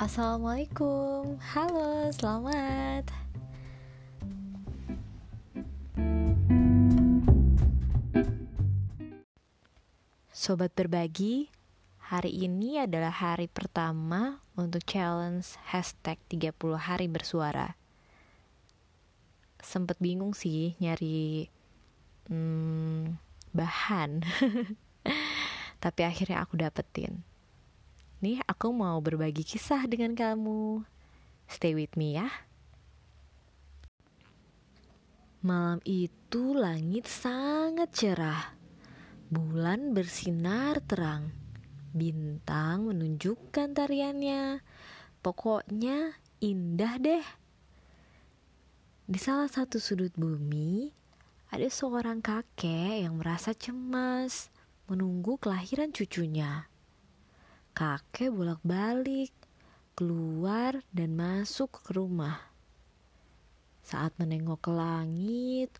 Assalamualaikum, halo, selamat. Sobat berbagi, hari ini adalah hari pertama untuk challenge hashtag 30 hari bersuara. Sempet bingung sih nyari hmm, bahan, tapi akhirnya aku dapetin. Nih aku mau berbagi kisah dengan kamu. Stay with me ya. Malam itu langit sangat cerah. Bulan bersinar terang. Bintang menunjukkan tariannya. Pokoknya indah deh. Di salah satu sudut bumi Ada seorang kakek yang merasa cemas Menunggu kelahiran cucunya Kakek bolak-balik, keluar dan masuk ke rumah. Saat menengok ke langit,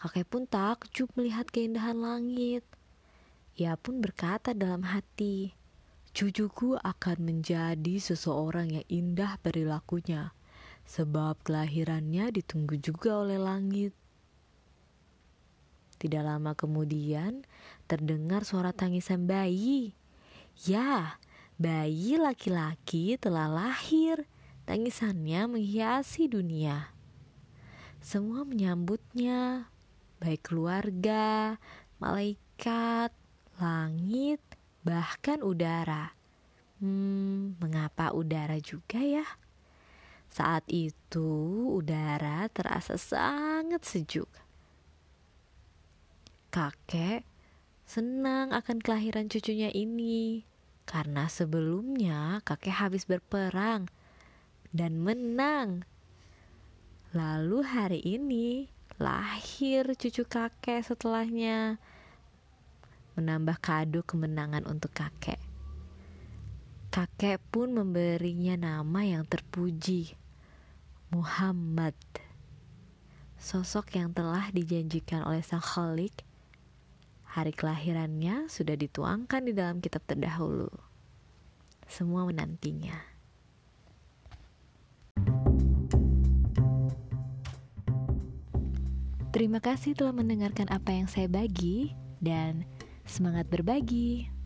kakek pun takjub melihat keindahan langit. Ia pun berkata dalam hati, Cucuku akan menjadi seseorang yang indah perilakunya, sebab kelahirannya ditunggu juga oleh langit. Tidak lama kemudian, terdengar suara tangisan bayi. Ya, Bayi laki-laki telah lahir, tangisannya menghiasi dunia. Semua menyambutnya, baik keluarga, malaikat, langit, bahkan udara. Hmm, mengapa udara juga ya? Saat itu udara terasa sangat sejuk. Kakek senang akan kelahiran cucunya ini karena sebelumnya kakek habis berperang dan menang. Lalu hari ini lahir cucu kakek setelahnya menambah kado kemenangan untuk kakek. Kakek pun memberinya nama yang terpuji, Muhammad. Sosok yang telah dijanjikan oleh Sang Khalik Hari kelahirannya sudah dituangkan di dalam kitab terdahulu. Semua menantinya. Terima kasih telah mendengarkan apa yang saya bagi dan semangat berbagi.